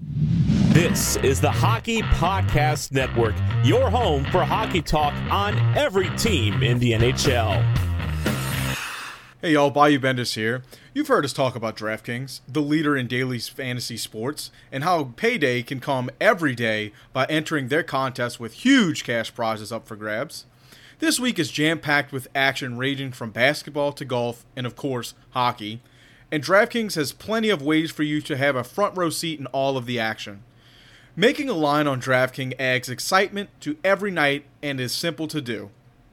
This is the Hockey Podcast Network, your home for hockey talk on every team in the NHL. Hey y'all, Bayou Bendis here. You've heard us talk about DraftKings, the leader in daily fantasy sports, and how payday can come every day by entering their contest with huge cash prizes up for grabs. This week is jam packed with action ranging from basketball to golf and, of course, hockey. And DraftKings has plenty of ways for you to have a front row seat in all of the action. Making a line on DraftKings adds excitement to every night and is simple to do.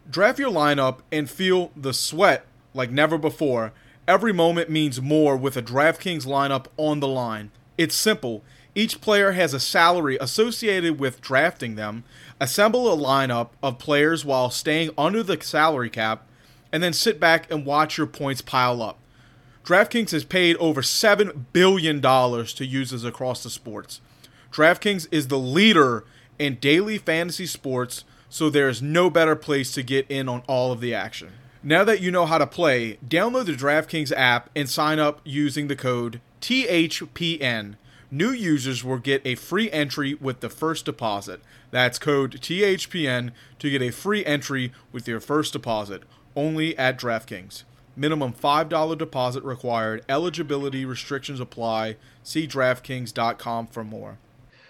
Draft your lineup and feel the sweat like never before. Every moment means more with a DraftKings lineup on the line. It's simple. Each player has a salary associated with drafting them. Assemble a lineup of players while staying under the salary cap, and then sit back and watch your points pile up. DraftKings has paid over $7 billion to users across the sports. DraftKings is the leader in daily fantasy sports, so there is no better place to get in on all of the action. Now that you know how to play, download the DraftKings app and sign up using the code THPN. New users will get a free entry with the first deposit. That's code THPN to get a free entry with your first deposit, only at DraftKings. Minimum $5 deposit required. Eligibility restrictions apply. See DraftKings.com for more.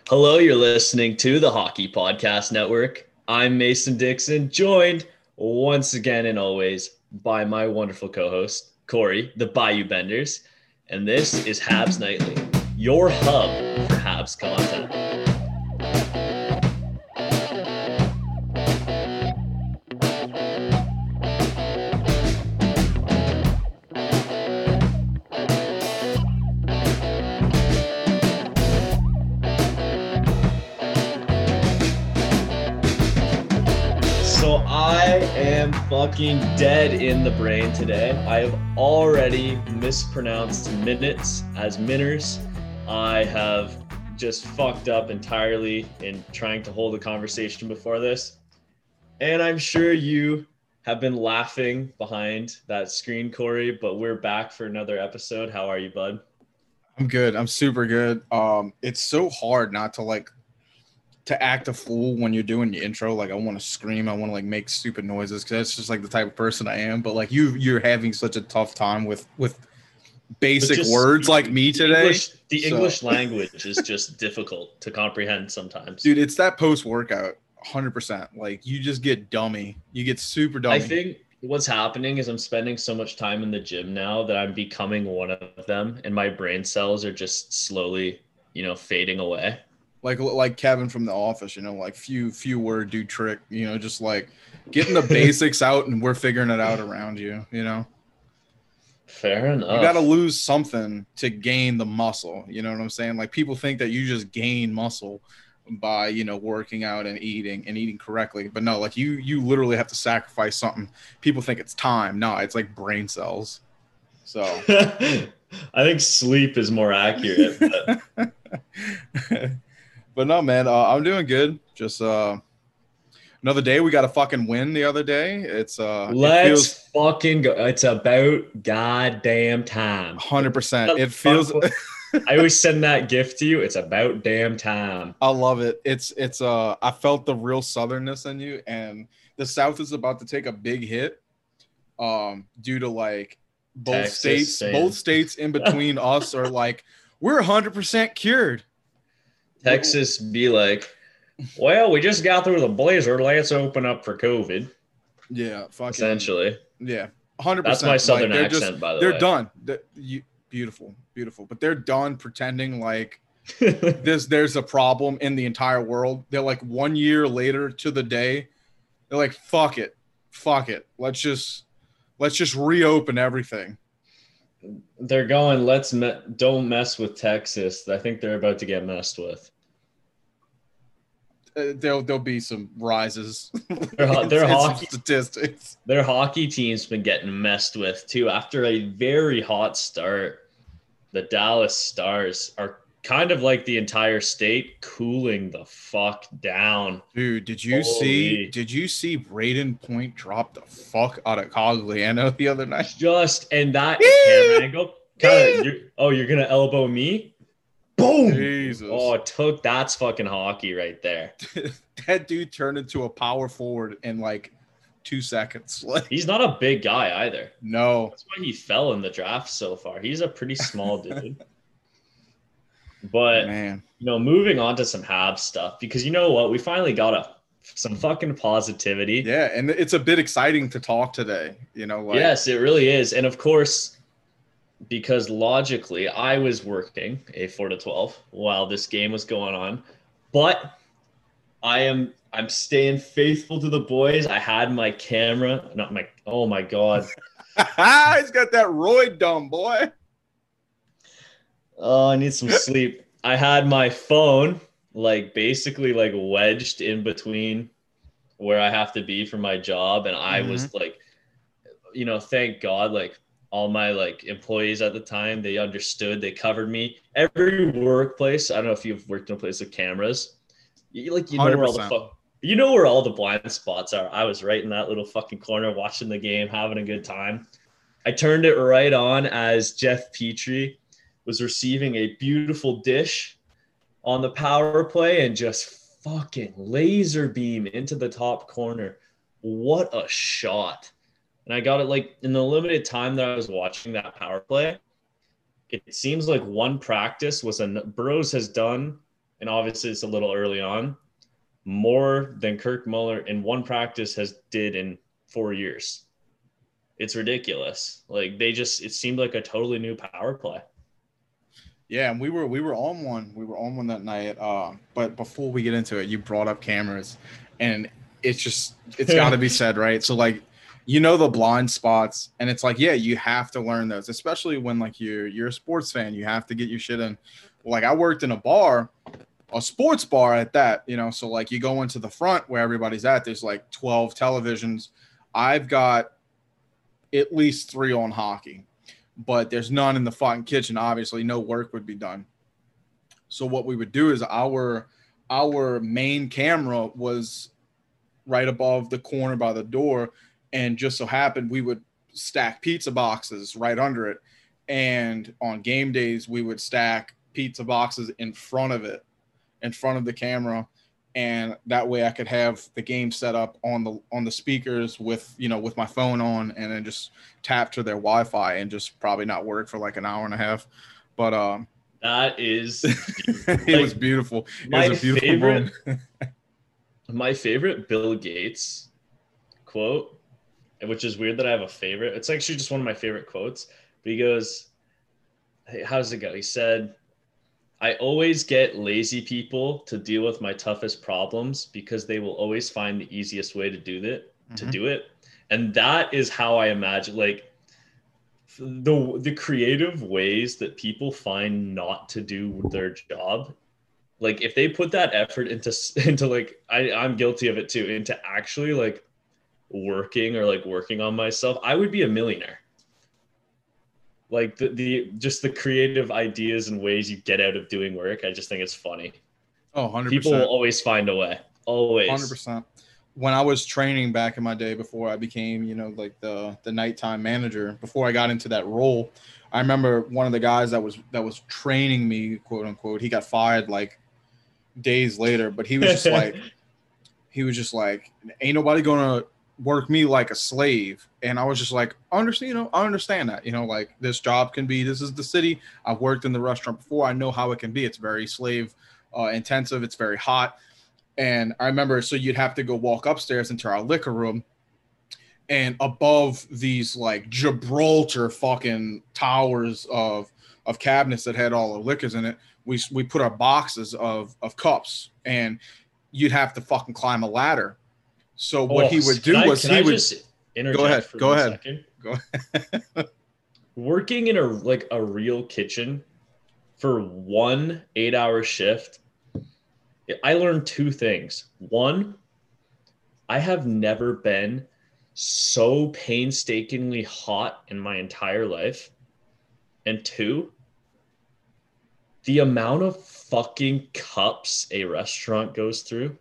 Hello, you're listening to the Hockey Podcast Network. I'm Mason Dixon, joined once again and always by my wonderful co host, Corey, the Bayou Benders. And this is Habs Nightly, your hub for Habs content. Am fucking dead in the brain today. I have already mispronounced minutes as minners. I have just fucked up entirely in trying to hold a conversation before this. And I'm sure you have been laughing behind that screen, Corey, but we're back for another episode. How are you, bud? I'm good. I'm super good. Um, it's so hard not to like to act a fool when you're doing the intro. Like I want to scream, I want to like make stupid noises because that's just like the type of person I am. But like you, you're having such a tough time with with basic just- words like me today, English, the So- English language is just difficult to comprehend sometimes. dude. It's that post workout, hundred percent. Like you just get dummy. You get super dummy. I think what's happening is I'm spending so much time in the gym now that I'm becoming one of them, and my brain cells are just slowly, you know, fading away. Like like Kevin from the office, you know, like few few word do trick, you know, just like getting the basics out and we're figuring it out around you, you know. Fair enough. You got to lose something to gain the muscle, you know what I'm saying? Like people think that you just gain muscle by, you know, working out and eating and eating correctly, but no, like you you literally have to sacrifice something. People think it's time. No, it's like brain cells. So, I think sleep is more accurate. But but no, man, uh, I'm doing good. Just uh another day. We got a fucking win the other day. It's uh, let's feels fucking go. It's about goddamn time. hundred percent. It feels. I always send that gift to you. It's about damn time. I love it. It's it's uh, I felt the real southernness in you, and the South is about to take a big hit, um, due to like both Texas states, both states in between us are like we're hundred percent cured. Texas be like, well, we just got through the blizzard. Let's open up for COVID. Yeah, fucking Essentially, Yeah, hundred percent. that's my southern they're accent, Just, by the they're way. done. They're- you, beautiful, beautiful. But they're done pretending like this. There's a problem in the entire world. They're like one year later to the day. They're like, fuck it, fuck it. Let's just let's just reopen everything. They're going. Let's me- don't mess with Texas. I think they're about to get messed with. There'll there'll be some rises. Their, their hockey statistics. their hockey team's been getting messed with too. After a very hot start, the Dallas Stars are kind of like the entire state cooling the fuck down. Dude, did you see? Did you see Brayden Point drop the fuck out of Cogliano the other night? Just and that camera angle. Kind of. Oh, you're gonna elbow me? Boom! Jesus, Oh, it took that's fucking hockey right there. that dude turned into a power forward in like two seconds. Like, He's not a big guy either. no, That's why he fell in the draft so far. He's a pretty small dude. But man. you know, moving on to some Habs stuff because you know what, we finally got a some fucking positivity. Yeah, and it's a bit exciting to talk today. You know, like, yes, it really is, and of course, because logically, I was working a four to twelve while this game was going on, but I am I'm staying faithful to the boys. I had my camera, not my. Oh my god. he's got that roid dumb boy. Oh, I need some sleep. I had my phone like basically like wedged in between where I have to be for my job, and I was mm-hmm. like, you know, thank God, like all my like employees at the time, they understood, they covered me. Every workplace, I don't know if you've worked in a place with cameras, you like you know where all the 100%. fuck. You know where all the blind spots are. I was right in that little fucking corner watching the game, having a good time. I turned it right on as Jeff Petry was receiving a beautiful dish on the power play and just fucking laser beam into the top corner. What a shot. And I got it like in the limited time that I was watching that power play. It seems like one practice was a Burrows has done, and obviously it's a little early on, more than Kirk Muller in one practice has did in four years. It's ridiculous. Like they just it seemed like a totally new power play. Yeah, and we were we were on one. We were on one that night. Uh, but before we get into it, you brought up cameras, and it's just it's got to be said, right? So like, you know the blind spots, and it's like, yeah, you have to learn those, especially when like you're you're a sports fan. You have to get your shit in. Like I worked in a bar, a sports bar at that, you know. So like you go into the front where everybody's at. There's like 12 televisions. I've got at least three on hockey but there's none in the fucking kitchen. Obviously, no work would be done. So what we would do is our our main camera was right above the corner by the door, and just so happened we would stack pizza boxes right under it. And on game days, we would stack pizza boxes in front of it, in front of the camera, and that way I could have the game set up on the on the speakers with you know with my phone on, and then just tap to their Wi-Fi and just probably not work for like an hour and a half. But um, That is it was beautiful. It my was a beautiful favorite- my favorite Bill Gates quote, which is weird that I have a favorite. It's actually just one of my favorite quotes. But he goes, hey, how does it go? He said, I always get lazy people to deal with my toughest problems because they will always find the easiest way to do that to Mhm. do it. And that is how I imagine like the the creative ways that people find not to do their job like if they put that effort into into like I, i'm guilty of it too into actually like working or like working on myself i would be a millionaire like the, the just the creative ideas and ways you get out of doing work i just think it's funny Oh, 100 people will always find a way always Hundred percent. When I was training back in my day before I became, you know, like the the nighttime manager, before I got into that role, I remember one of the guys that was that was training me, quote unquote. He got fired like days later, but he was just like, he was just like, ain't nobody gonna work me like a slave. And I was just like, understand, you know, I understand that, you know, like this job can be. This is the city. I've worked in the restaurant before. I know how it can be. It's very slave uh, intensive. It's very hot. And I remember, so you'd have to go walk upstairs into our liquor room, and above these like Gibraltar fucking towers of of cabinets that had all the liquors in it, we we put our boxes of of cups, and you'd have to fucking climb a ladder. So what Oh, he would do I- was he would interject ahead, for go ahead. second? go. Ahead. Working in a like a real kitchen for one eight hour shift, I learned two things. One, I have never been so painstakingly hot in my entire life. And two, the amount of fucking cups a restaurant goes through.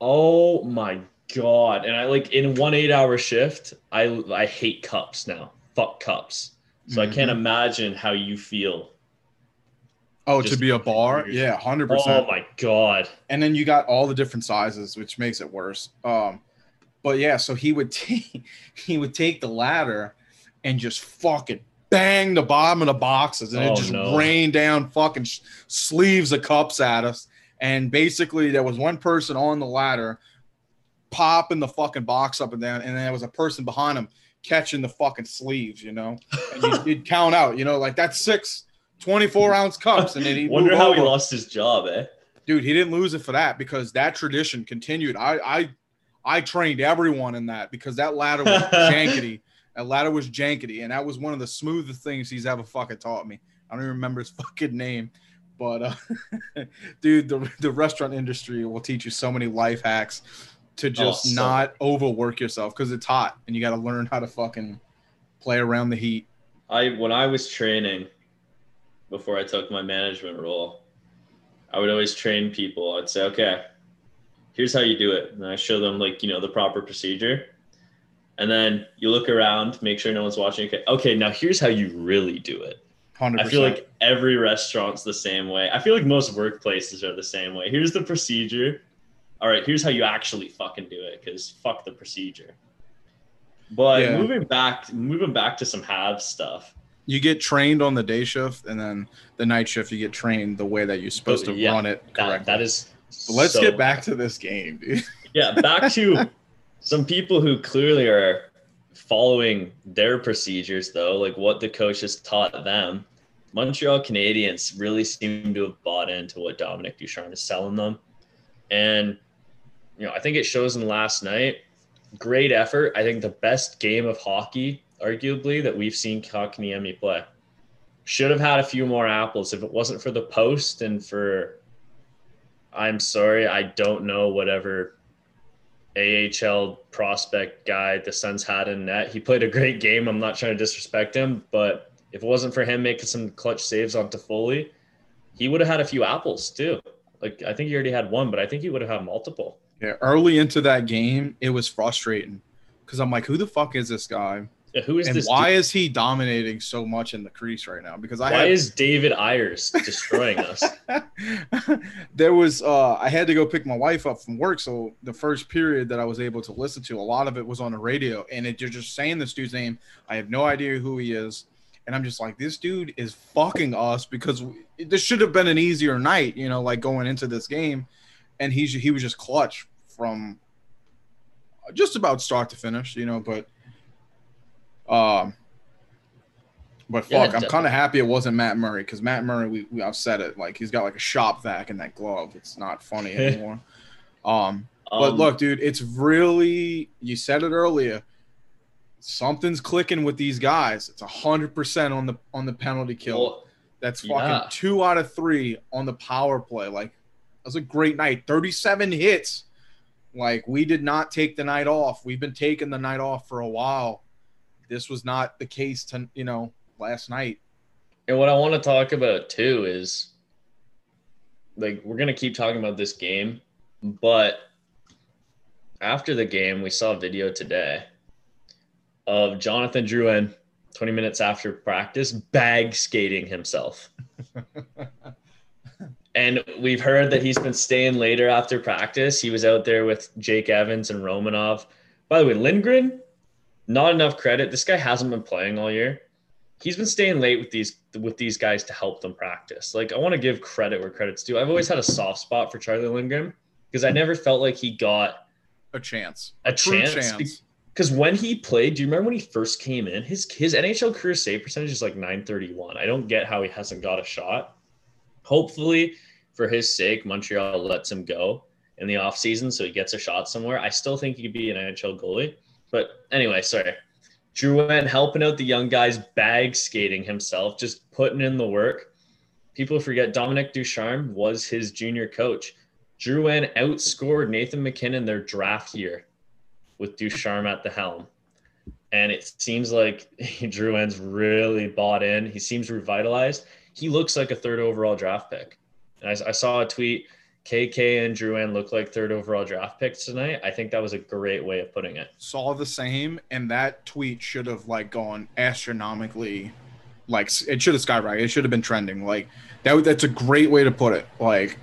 Oh my god. And I like in one eight hour shift, I I hate cups now. Fuck cups. So I can't Mhm. imagine how you feel. Oh, Just to be a bar? years. Yeah, 100%. Oh my god. And then you got all the different sizes, which makes it worse. Um, but yeah, so he would take he would take the ladder and just fucking bang the bottom of the boxes, and Oh, it just no. rained down fucking sh- sleeves of cups at us. And basically, there was one person on the ladder popping the fucking box up and down, and then there was a person behind him catching the fucking sleeves, you know. And you'd, you'd count out, you know, like that's six 24 ounce cups, and then he Wonder how he lost his job, eh? dude he didn't lose it for that because that tradition continued. I i i trained everyone in that because that ladder was jankety. That ladder was jankety and that was one of the smoothest things he's ever fucking taught me. I don't even remember his fucking name but uh dude the, the restaurant industry will teach you so many life hacks to just Oh, not overwork yourself because it's hot and you got to learn how to fucking play around the heat I when I was training before I took my management role, I would always train people. I'd say, okay, here's how you do it. And I show them like, you know, the proper procedure. And then you look around, make sure no one's watching. Okay, okay, now here's how you really do it. 100% I feel like every restaurant's the same way. I feel like most workplaces are the same way. Here's the procedure. All right, here's how you actually fucking do it because fuck the procedure. But Yeah. moving back, moving back to some have stuff. you get trained on the day shift and then the night shift you get trained the way that you're supposed to yeah, run it That, that is. But let's so get back to this game, dude. yeah, back to some people who clearly are following their procedures, though, like what the coach has taught them. Montreal Canadiens really seem to have bought into what Dominic Ducharme is selling them. And, you know, I think it shows in last night. Great effort. I think the best game of hockey, arguably, that we've seen Kotkaniemi play. Should have had a few more apples if it wasn't for the post and for I'm sorry, I don't know whatever AHL prospect guy the Suns had in net. He played a great game. I'm not trying to disrespect him, but if it wasn't for him making some clutch saves on Toffoli, he would have had a few apples too. Like I think he already had one, but I think he would have had multiple. Yeah, early into that game, it was frustrating because I'm like, who the fuck is this guy? Yeah, Who is and this? why dude? is he dominating so much in the crease right now? Because I why had, is David Ayers destroying us? there was uh I had to go pick my wife up from work, so the first period that I was able to listen to, a lot of it was on the radio, and it, you're just saying this dude's name. I have no idea who he is, and I'm just like, this dude is fucking us because we, this should have been an easier night, you know, like going into this game, and he's he was just clutch from just about start to finish, you know, but um. But Yeah, fuck, I'm kind of happy it wasn't Matt Murray because Matt Murray, we, we I've said it, like he's got like a shop vac in that glove. It's not funny anymore. um, but Um, look, dude, it's really you said it earlier. Something's clicking with these guys. It's hundred percent on the on the penalty kill. well, That's fucking yeah. two out of three on the power play. Like that was a great night. Thirty-seven hits. Like we did not take the night off. We've been taking the night off for a while. This was not the case to you know last night. And what I want to talk about too is like we're gonna keep talking about this game, but after the game, we saw a video today of Jonathan Drouin 20 minutes after practice bag skating himself. and we've heard that he's been staying later after practice. He was out there with Jake Evans and Romanov. By the way, Lindgren, not enough credit. This guy hasn't been playing all year he's been staying late with these with these guys to help them practice. Like I want to give credit where credit's due. I've always had a soft spot for Charlie Lindgren because I never felt like he got A chance. a, True chance. Because when he played, do you remember when he first came in? His his NHL career save percentage is like 931. I don't get how he hasn't got a shot. Hopefully, for his sake, Montreal lets him go in the offseason so he gets a shot somewhere. I still think he could be an NHL goalie. But anyway, sorry. Drouin helping out the young guys, bag skating himself, just putting in the work. People forget Dominic Ducharme was his junior coach. Drouin outscored Nathan MacKinnon their draft year with Ducharme at the helm. And it seems like Drew Drouin's really bought in. He seems revitalized. He looks like a third overall draft pick. And I, I saw a tweet KK and Drew Drouin look like third overall draft picks tonight. I think that was a great way of putting it. Saw the same, and that tweet should have like gone astronomically, like it should have skyrocketed. It should have been trending. Like that. That's a great way to put it. Like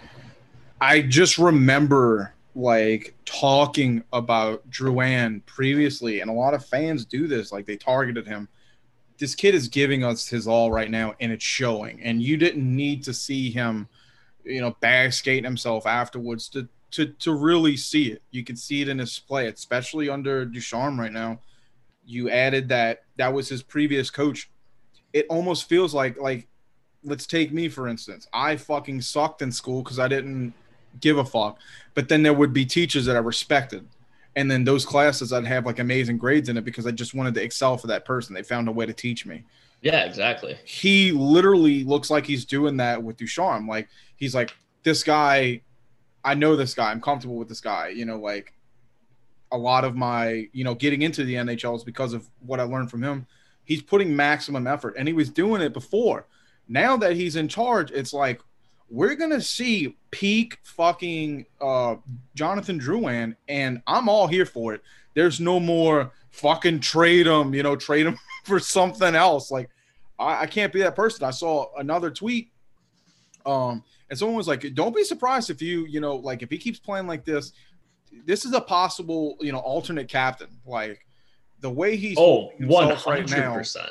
I just remember like talking about Drouin previously, and a lot of fans do this. Like they targeted him. This kid is giving us his all right now, and it's showing. And you didn't need to see him you know, bag skating himself afterwards to to to really see it. You can see it in his play, especially under Ducharme right now. You added that that was his previous coach. It almost feels like like let's take me for instance. I fucking sucked in school because I didn't give a fuck. But then there would be teachers that I respected. And then those classes I'd have like amazing grades in it because I just wanted to excel for that person. They found a way to teach me. Yeah, exactly. He literally looks like he's doing that with Ducharme. Like he's like, this guy, I know this guy. I'm comfortable with this guy. You know, like a lot of my, you know, getting into the NHL is because of what I learned from him. He's putting maximum effort, and he was doing it before. Now that he's in charge, it's like we're gonna see peak fucking uh, Jonathan Drouin, and I'm all here for it. There's no more fucking trade him, you know, trade him for something else. Like I, I can't be that person. I saw another tweet, um, and someone was like, "Don't be surprised if you, you know, like if he keeps playing like this, this is a possible, you know, alternate captain. Like the way he's oh, one hundred percent.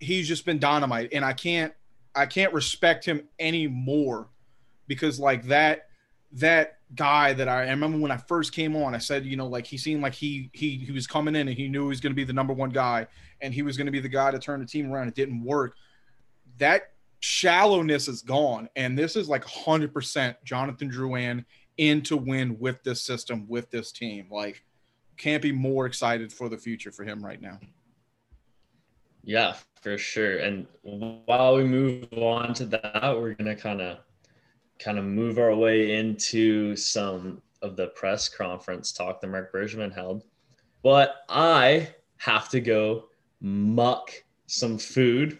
He's just been dynamite, and I can't, I can't respect him anymore because like that, that guy that I, I, remember when I first came on, I said, you know, like he seemed like he he he was coming in and he knew he was going to be the number one guy and he was going to be the guy to turn the team around. It didn't work. That shallowness is gone, and this is like 100% Jonathan Drouin in to win with this system with this team. Like, can't be more excited for the future for him right now. Yeah, for sure. And while we move on to that, we're gonna kind of kind of move our way into some of the press conference talk that Mark Bergevin held. But I have to go muck some food.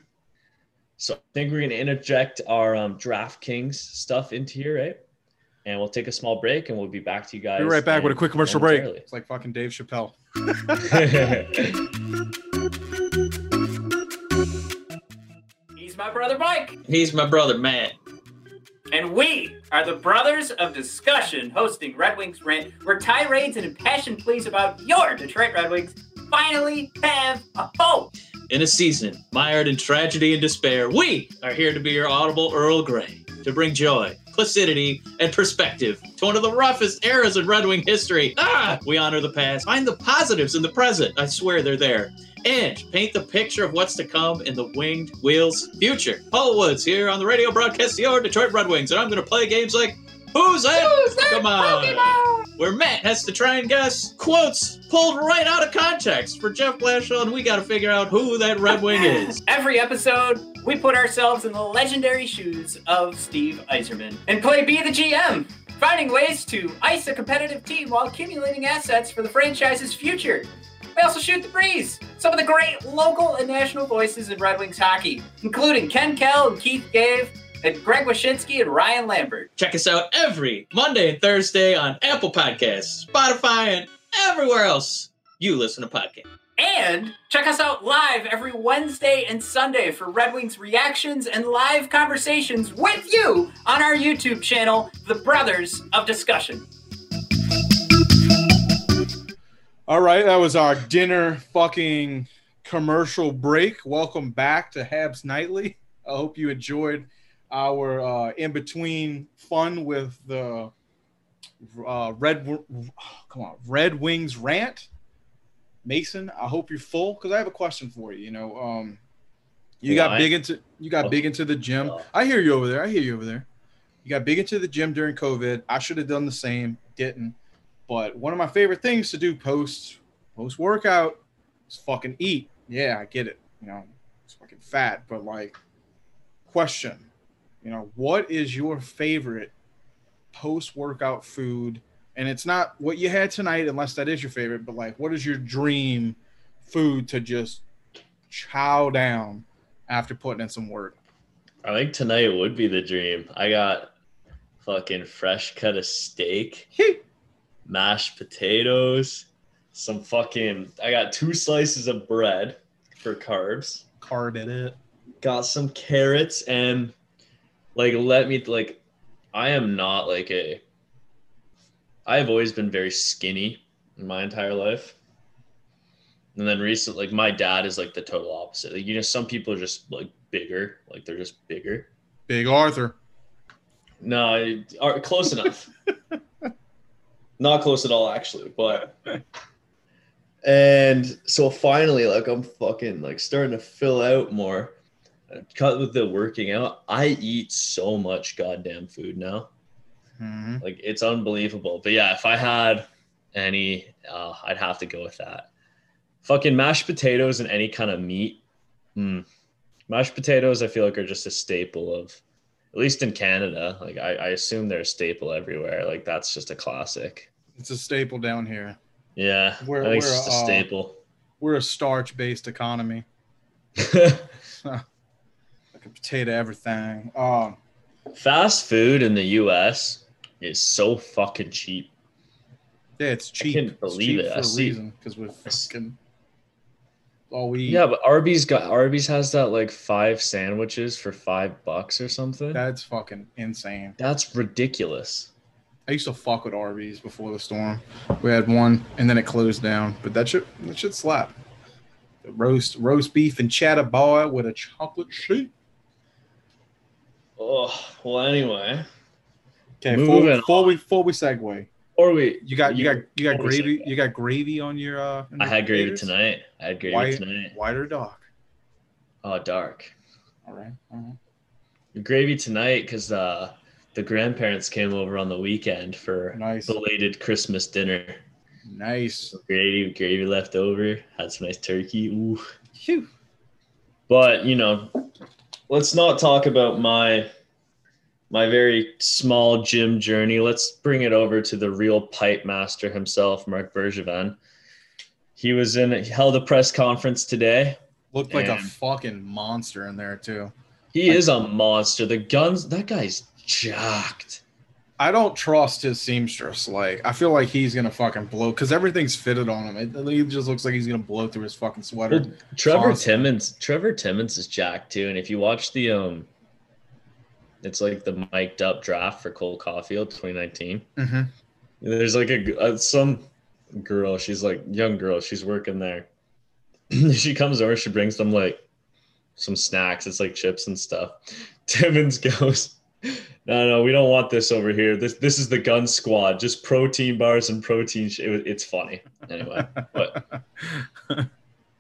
So I think we're going to interject our um, DraftKings stuff into here, right? And we'll take a small break and we'll be back to you guys. Be right back with a quick commercial break. It's like fucking Dave Chappelle. brother Mike. He's my brother Matt. And we are the Brothers of Discussion, hosting Red Wings Rant, where tirades and impassioned pleas about your Detroit Red Wings finally have a home. In a season mired in tragedy and despair, we are here to be your audible Earl Grey, to bring joy, placidity, and perspective to one of the roughest eras in Red Wing history. Ah, we honor the past, find the positives in the present. I swear they're there and paint the picture of what's to come in the Winged Wheels future. Paul Woods here on the radio broadcast your Detroit Red Wings, and I'm going to play games like Who's that? Who's that come on. Pokemon? Where Matt has to try and guess quotes pulled right out of context for Jeff Blashill, and we got to figure out who that Red Wing is. Every episode, we put ourselves in the legendary shoes of Steve Yzerman and play Be the GM, finding ways to ice a competitive team while accumulating assets for the franchise's future. We also shoot the breeze. Some of the great local and national voices in Red Wings hockey, including Ken Kal and Keith Gave, and Greg Wyshynski and Ryan Lambert. Check us out every Monday and Thursday on Apple Podcasts, Spotify, and everywhere else you listen to podcasts. And check us out live every Wednesday and Sunday for Red Wings reactions and live conversations with you on our YouTube channel, The Brothers of Discussion. All right, that was our dinner fucking commercial break. Welcome back to Habs Nightly. I hope you enjoyed our uh, in between fun with the uh, Red. Come on, Red Wings rant. Mason, I hope you're full because I have a question for you. You know, um, you got big into you got big into the gym. I hear you over there. I hear you over there. You got big into the gym during COVID. I should have done the same. Didn't. But one of my favorite things to do post post workout is fucking eat. Yeah, I get it. You know, it's fucking fat, but like, question. You know, what is your favorite post workout food? And it's not what you had tonight, unless that is your favorite, but like, what is your dream food to just chow down after putting in some work? I think tonight would be the dream. I got fucking fresh cut of steak, mashed potatoes, some fucking. I got two slices of bread for carbs. Carb in it. Got some carrots and like let me like. I am not like a. I have always been very skinny in my entire life. And then recently, like my dad is like the total opposite. Like you know, some people are just like bigger, like they're just bigger. Big Arthur. No, I- are close enough. Not close at all, actually. But and so finally, like I'm fucking like starting to fill out more. Cut with the working out. I eat so much goddamn food now. hmm Like it's unbelievable. But yeah, if I had any, uh, I'd have to go with that. Fucking mashed potatoes and any kind of meat. Mm. Mashed potatoes, I feel like are just a staple of, at least in Canada. Like I, I assume they're a staple everywhere. Like that's just a classic. It's a staple down here. Yeah, We're- it's we're, just a uh, staple. We're a starch based economy. Like a potato everything. Um, Fast food in the U.S. is so fucking cheap. yeah, it's cheap. I can't It's believe it. for I a see- reason because we're fucking all we. Yeah, but Arby's got Arby's has that like five sandwiches for five bucks or something. That's fucking insane. That's ridiculous. I used to fuck with Arby's before the storm. We had one, and then it closed down. But that should that should slap. The roast roast beef and cheddar boy with a chocolate sheet. Oh well. Anyway, Okay, Moving before, before we before we segue, or we you got you got you got gravy. it? You got gravy on your. uh in I had gravy potatoes? tonight. I had gravy White, tonight. white or dark? Oh, dark. All right. all right. Gravy tonight because uh, the grandparents came over on the weekend for Nice. belated Christmas dinner. Nice. Gravy, gravy left over. Had some nice turkey. Ooh. Phew. But you know, let's not talk about my my very small gym journey. Let's bring it over to the real pipe master himself, Mark Bergevin. He was in he held a press conference today. Looked like a fucking monster in there too. He is a monster. The guns, that guy's jacked. I don't trust his seamstress. Like, I feel like he's gonna fucking blow because everything's fitted on him. It, he just looks like he's gonna blow through his fucking sweater. Well, Trevor Awesome. Timmins, Trevor Timmins is jacked too. And if you watch the um, it's like the mic'd up draft for Cole Caufield 2019. Mhm. There's like a uh, some girl. She's like young girl. She's working there. she comes over. She brings them like some snacks. It's like chips and stuff. Timmins goes, "No, no, we don't want this over here. This this is the gun squad. Just protein bars and protein. Sh-. It, it's funny anyway." But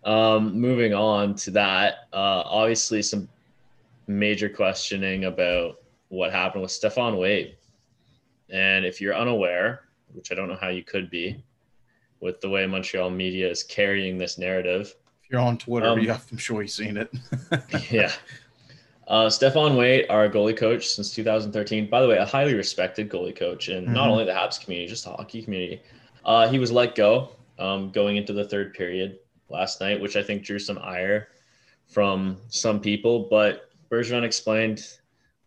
um, moving on to that, uh, obviously some major questioning about what happened with Stefan Waite. And if you're unaware, which I don't know how you could be, with the way Montreal media is carrying this narrative, if you're on Twitter, Um, yeah, I'm sure you've seen it. yeah. Uh, Stefan Waite, our goalie coach since 2013. By the way, a highly respected goalie coach in not Mhm. only the Habs community, just the hockey community. Uh, he was let go um, going into the third period last night, which I think drew some ire from some people. But Bergevin explained,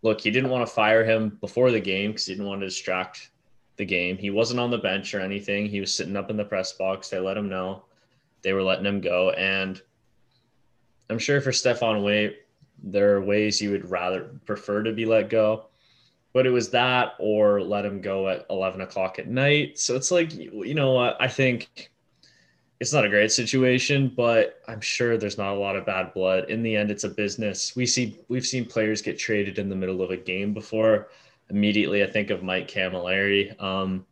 look, he didn't want to fire him before the game because he didn't want to distract the game. He wasn't on the bench or anything. He was sitting up in the press box. They let him know they were letting him go. And I'm sure for Stefan Waite, there are ways you would rather prefer to be let go, but it was that or let him go at 11 o'clock at night. So it's like, you know what? I think it's not a great situation, but I'm sure there's not a lot of bad blood. In the end, it's a business. We see, we've seen players get traded in the middle of a game before. Immediately, I think of Mike Cammalleri. Um,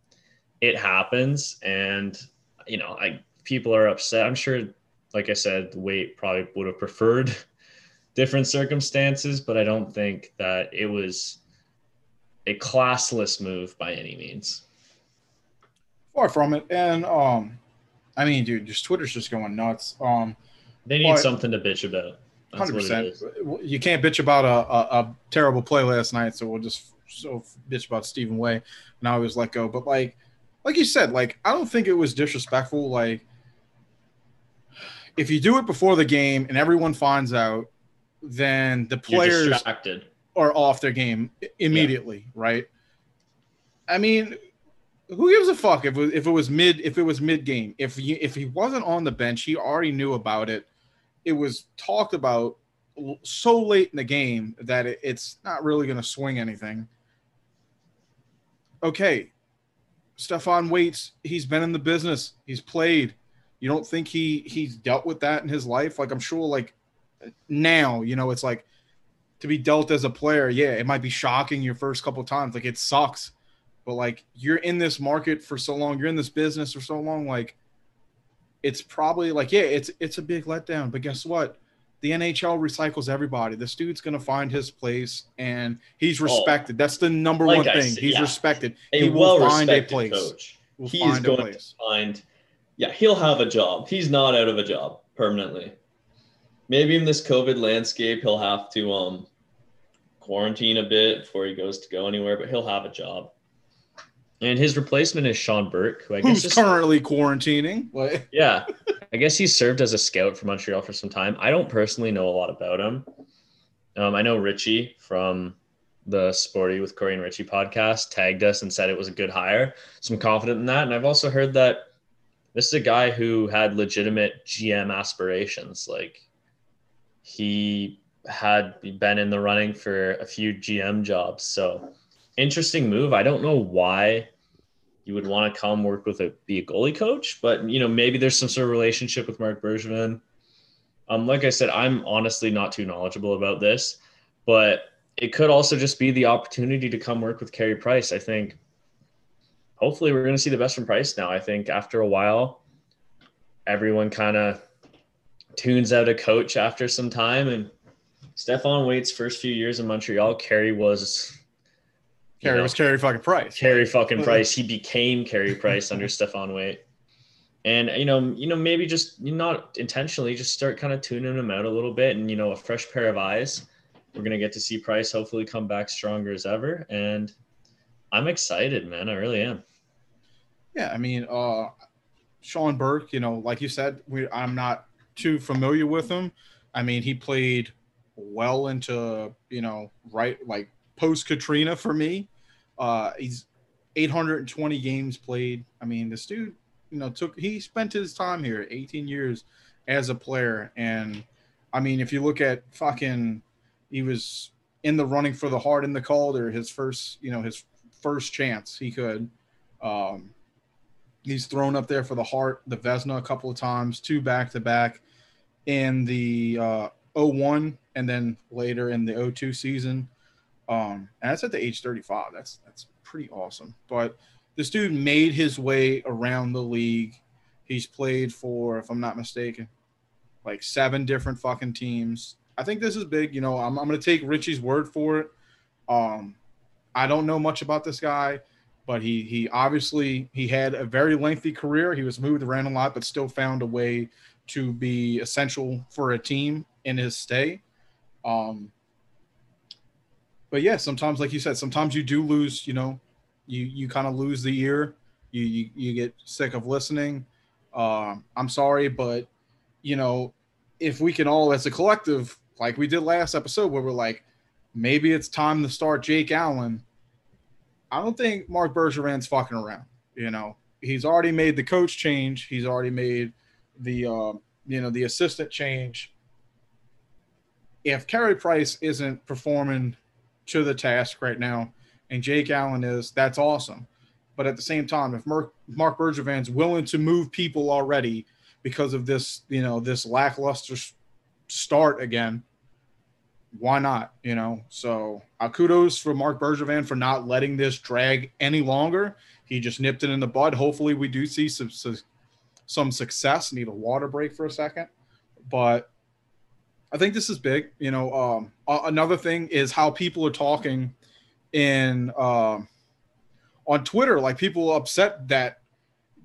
it happens, and you know, I people are upset. I'm sure, like I said, Waite probably would have preferred different circumstances, but I don't think that it was a classless move by any means. Far from it. And um, I mean, dude, just Twitter's just going nuts. Um, They need But- something to bitch about. Hundred percent. You can't bitch about a, a, a terrible play last night, so we'll just so bitch about Stephen Way. Now he was let go, but like, like you said, like I don't think it was disrespectful. Like, if you do it before the game and everyone finds out, then the players are off their game immediately, right? I mean, who gives a fuck if it, was- if it was mid if it was mid game? If you, if he wasn't on the bench, he already knew about it. It was talked about so late in the game that it, it's not really going to swing anything. Okay, Stefan Waits, he's been in the business. He's played. You don't think he he's dealt with that in his life? Like I'm sure, like now, you know, it's like to be dealt as a player, yeah, it might be shocking your first couple times. Like it sucks. But like you're in this market for so long, you're in this business for so long, like it's probably like, yeah, it's it's a big letdown. But guess what? The NHL recycles everybody. This dude's gonna find his place and he's oh. respected. That's the number Like one I thing. said, he's yeah. respected. A he will find a place. coach. Will he is going place. to find. Yeah, he'll have a job. He's not out of a job permanently. Maybe in this COVID landscape, he'll have to um quarantine a bit before he goes to go anywhere, but he'll have a job. And his replacement is Sean Burke, who I guess Who's is, currently quarantining? Like, yeah, I guess he served as a scout for Montreal for some time. I don't personally know a lot about him. Um, I know Richie from the Sporty with Corey and Richie podcast tagged us and said it was a good hire. So I'm confident in that. And I've also heard that this is a guy who had legitimate GM aspirations. Like he had been in the running for a few GM jobs. So interesting move. I don't know why you would want to come work with a be a goalie coach, but you know maybe there's some sort of relationship with Mark Bergevin. Um, like I said, I'm honestly not too knowledgeable about this, but it could also just be the opportunity to come work with Carey Price. I think hopefully we're going to see the best from Price now. I think after a while, everyone kind of tunes out a coach after some time. And Stefan Waite's first few years in Montreal, Carey was Carey know, was Carey fucking Price. Carey fucking Price. He became Carey Price under Stefan Waite. And you know, you know, maybe just you not intentionally just start kind of tuning him out a little bit, and you know, a fresh pair of eyes. We're gonna get to see Price hopefully come back stronger as ever, and I'm excited, man. I really am. Yeah, I mean, uh, Sean Burke, you know, like you said, we, I'm not too familiar with him. I mean, he played well into, you know, right like post Katrina for me. Uh, he's 820 games played. I mean, this dude, you know, took he spent his time here 18 years as a player. And I mean, if you look at fucking, he was in the running for the Hart and the cold or his first, you know, his first chance he could. Um, he's thrown up there for the Hart, the Vezina a couple of times, two back to back in the uh, 01 and then later in the 02 season. Um, and that's at the age 35. That's that's pretty awesome. But this dude made his way around the league. He's played for, if I'm not mistaken, like seven different fucking teams. I think this is big. You know, I'm, I'm going to take Richie's word for it. Um, I don't know much about this guy but he he obviously he had a very lengthy career. He was moved around a lot, but still found a way to be essential for a team in his stay. Um, but yeah, sometimes, like you said, sometimes you do lose. You know, you you kind of lose the ear. You, you you get sick of listening. Um, I'm sorry, but you know, if we can all, as a collective, like we did last episode, where we're like, maybe it's time to start Jake Allen. I don't think Mark Bergevin's fucking around. You know, he's already made the coach change. He's already made the uh, you know the assistant change. If Carey Price isn't performing to the task right now, and Jake Allen is, that's awesome. But at the same time, if Mark Mark Bergevin's willing to move people already because of this, you know, this lackluster start again, why not? You know, so uh, kudos for Mark Bergevin for not letting this drag any longer. He just nipped it in the bud. Hopefully, we do see some some, success. Need a water break for a second, but I think this is big. You know, um, another thing is how people are talking in um on Twitter. Like people upset that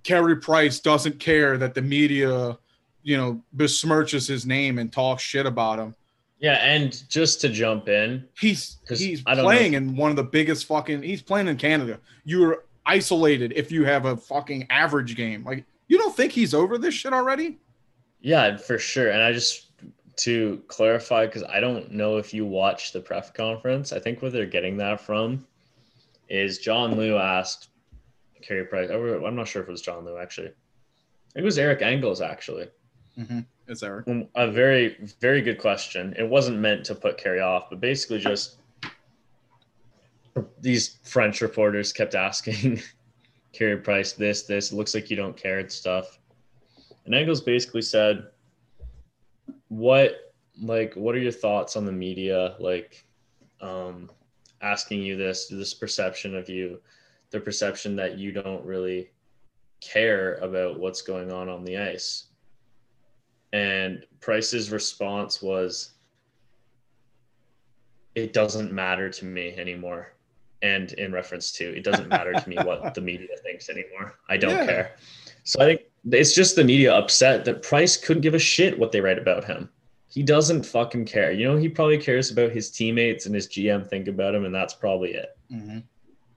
Carey Price doesn't care that the media, you know, besmirches his name and talks shit about him. Yeah, and just to jump in, He's he's know playing if- in one of the biggest fucking. He's playing in Canada. You're isolated if you have a fucking average game. Like you don't think he's over this shit already? yeah, for sure. And I just to clarify because I don't know if you watched the press conference. I think where they're getting that from is John Lu asked Carey Price. Oh, I'm not sure if it was John Lu actually. It was Eric Engels actually. Mm-hmm. Is there? Um, A very, very good question. It wasn't meant to put Carey off, but basically just these French reporters kept asking Carey Price this, this. It looks like you don't care and stuff. And Engels basically said, "What, like, what are your thoughts on the media, like, um, asking you this, this perception of you, the perception that you don't really care about what's going on on the ice." And Price's response was, it doesn't matter to me anymore. And in reference to, it doesn't matter to me what the media thinks anymore. I don't Yeah. care. So I think it's just the media upset that Price couldn't give a shit what they write about him. He doesn't fucking care. You know, he probably cares about his teammates and his GM think about him, and that's probably it. Mhm.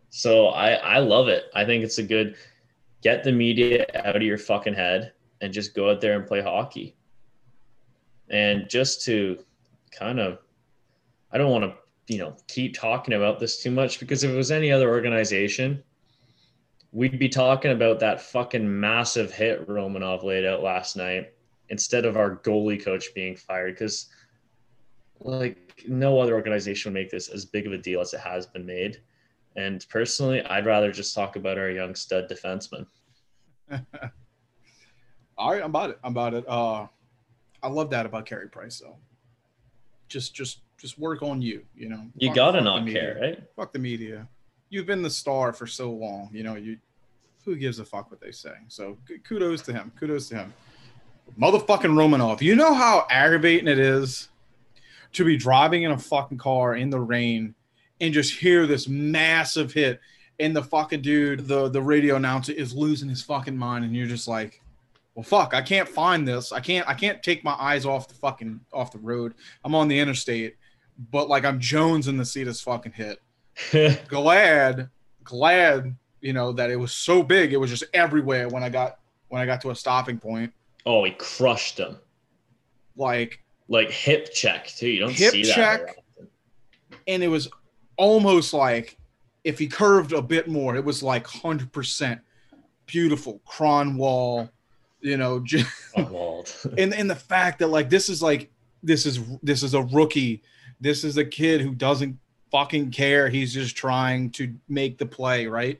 So I I love it. I think it's a good get the media out of your fucking head and just go out there and play hockey. And just to kind of I don't want to, you know, keep talking about this too much because if it was any other organization, we'd be talking about that fucking massive hit Romanov laid out last night instead of our goalie coach being fired because like no other organization would make this as big of a deal as it has been made. And personally, I'd rather just talk about our young stud defenseman. All right, I'm about it. I'm about it. Uh, I love that about Carey Price though. Just, just, just work on you. You know, You Fuck- gotta fuck not care, right? Fuck the media. You've been the star for so long. You know, you. Who gives a fuck what they say? So kudos to him. Kudos to him. Motherfucking Romanov. You know how aggravating it is to be driving in a fucking car in the rain and just hear this massive hit, and the fucking dude, the the radio announcer, is losing his fucking mind, and you're just like, well, fuck, I can't find this. I can't. I can't take my eyes off the fucking off the road. I'm on the interstate, but like I'm jonesing to see this fucking hit glad glad you know that it was so big it was just everywhere when i got when i got to a stopping point oh, he crushed him. like Like hip check too. You don't Hip see that. check. and it was almost like if he curved a bit more it was like 100% beautiful Kronwall you know just, and and the fact that like this is like this is this is a rookie this is a kid who doesn't fucking care he's just trying to make the play right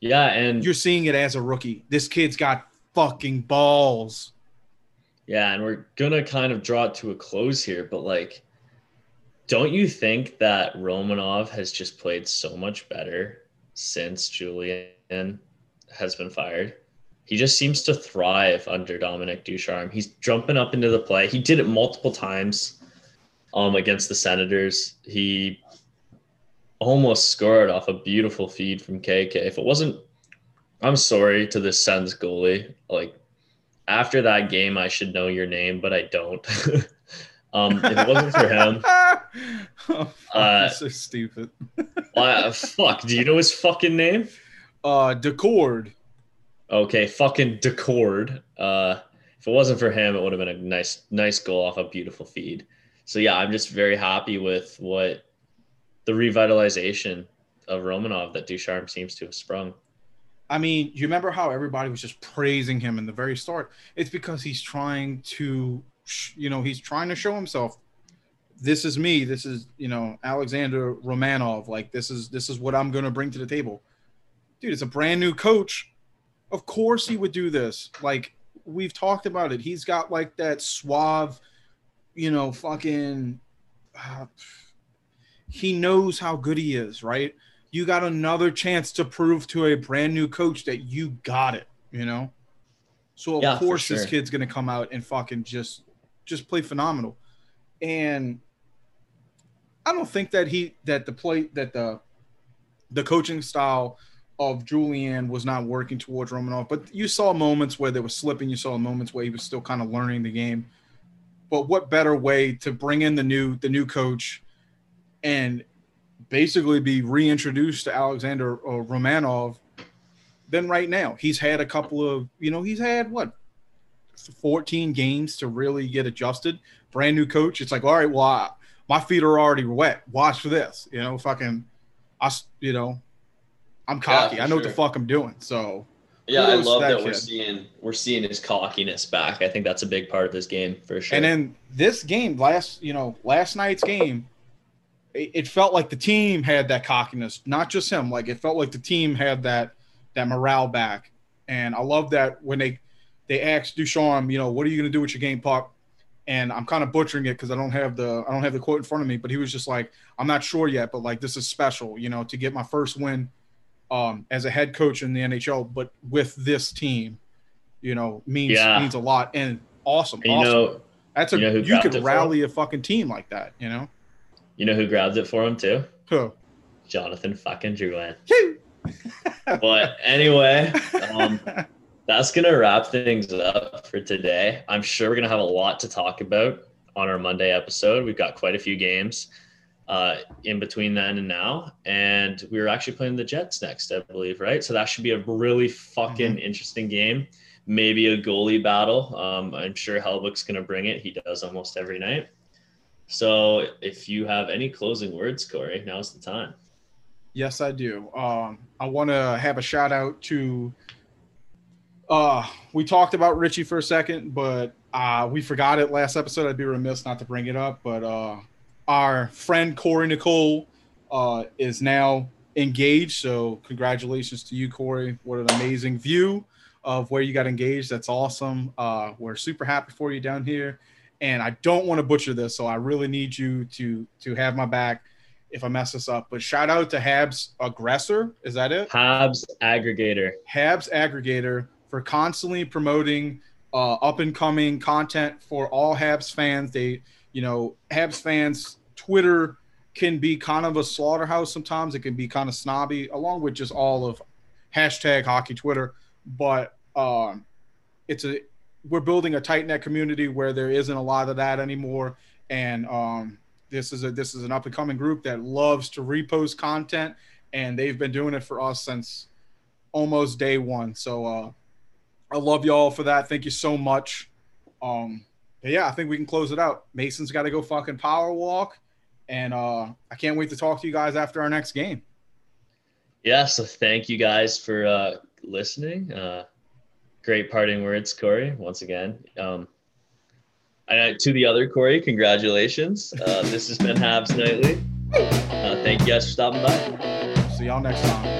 yeah, and you're seeing it as a rookie. This kid's got fucking balls. Yeah, and we're gonna kind of draw it to a close here, but like, don't you think that Romanov has just played so much better since Julien has been fired? He just seems to thrive under Dominique Ducharme. He's jumping up into the play. He did it multiple times um, against the Senators. He almost scored off a beautiful feed from KK. If it wasn't, I'm sorry to the Sens goalie. Like after that game, I should know your name, but I don't. um, if it wasn't for him, oh, fuck, Uh, so stupid. uh, fuck. Do you know his fucking name? Uh, Daccord. Okay, fucking Daccord. Uh, if it wasn't for him, it would have been a nice, nice goal off a beautiful feed. So yeah, I'm just very happy with what the revitalization of Romanov that Ducharme seems to have sprung. I mean, you remember how everybody was just praising him in the very start? It's because he's trying to, you know, he's trying to show himself. This is me. This is, you know, Alexander Romanov. Like this is this is what I'm going to bring to the table. Dude, it's a brand new coach. Of course he would do this. Like we've talked about it. He's got like that suave, you know, fucking. Uh, he knows how good he is, right? you got another chance to prove to a brand new coach that you got it, you know? So of Yeah, course this kid's gonna come out and fucking just just play phenomenal. And I don't think that he that the play that the the coaching style of Julien was not working towards Romanov, but you saw moments where there was slipping. You saw moments where he was still kind of learning the game. But what better way to bring in the new the new coach and basically be reintroduced to Alexander uh, Romanov than right now? He's had a couple of you know he's had what 14 games to really get adjusted. Brand new coach. It's like all right, well, I, my feet are already wet. Watch for this. You know, fucking, I you know I'm cocky. Yeah, I know sure. what the fuck I'm doing. So yeah, I love that, that we're seeing we're seeing his cockiness back. I think that's a big part of this game for sure. And then this game, last you know, last night's game, it, it, felt like the team had that cockiness, not just him. Like it felt like the team had that that morale back. And I love that when they they asked Ducharme, you know, what are you going to do with your game puck? And I'm kind of butchering it because I don't have the I don't have the quote in front of me, but he was just like, I'm not sure yet, but like this is special, you know, to get my first win um, as a head coach in the NHL, but with this team, you know, means yeah. means a lot and awesome. You awesome. know, that's a you, know you could rally a fucking team like that, you know. You know who grabs it for him too? Who? Jonathan fucking Drouin. but anyway, um, that's gonna wrap things up for today. I'm sure we're gonna have a lot to talk about on our Monday episode. We've got quite a few games uh, in between then and now. And we are actually playing the Jets next, I believe, right? So that should be a really fucking mm-hmm. interesting game. Maybe a goalie battle. Um, I'm sure Hellebuyck's going to bring it. He does almost every night. So if you have any closing words, Corey, now's the time. Yes, I do. Um, I want to have a shout out to. Uh, we talked about Richie for a second, but uh, we forgot it last episode. I'd be remiss not to bring it up. But uh, our friend Corey Nicole uh, is now engaged. So congratulations to you, Corey. What an amazing view of where you got engaged. That's awesome. Uh, we're super happy for you down here. And I don't want to butcher this, so I really need you to to have my back if I mess this up. But shout out to Habs Aggressor. Is that it? Habs Aggregator. Habs Aggregator for constantly promoting uh, up and coming content for all Habs fans. They, you know, Habs fans Twitter can be kind of a slaughterhouse sometimes. It can be kind of snobby, along with just all of hashtag hockey Twitter. But um, it's a we're building a tight net community where there isn't a lot of that anymore. And um, this is a this is an up and coming group that loves to repost content, and they've been doing it for us since almost day one. So uh, I love y'all for that. Thank you so much. Um, yeah, I think we can close it out. Mason's got to go fucking power walk. And uh, I can't wait to talk to you guys after our next game. Yeah, so thank you guys for uh, listening. Uh, great parting words, Corey, once again. Um, and to the other Corey, congratulations. Uh, this has been Habs Nightly. Uh, thank you guys for stopping by. See y'all next time.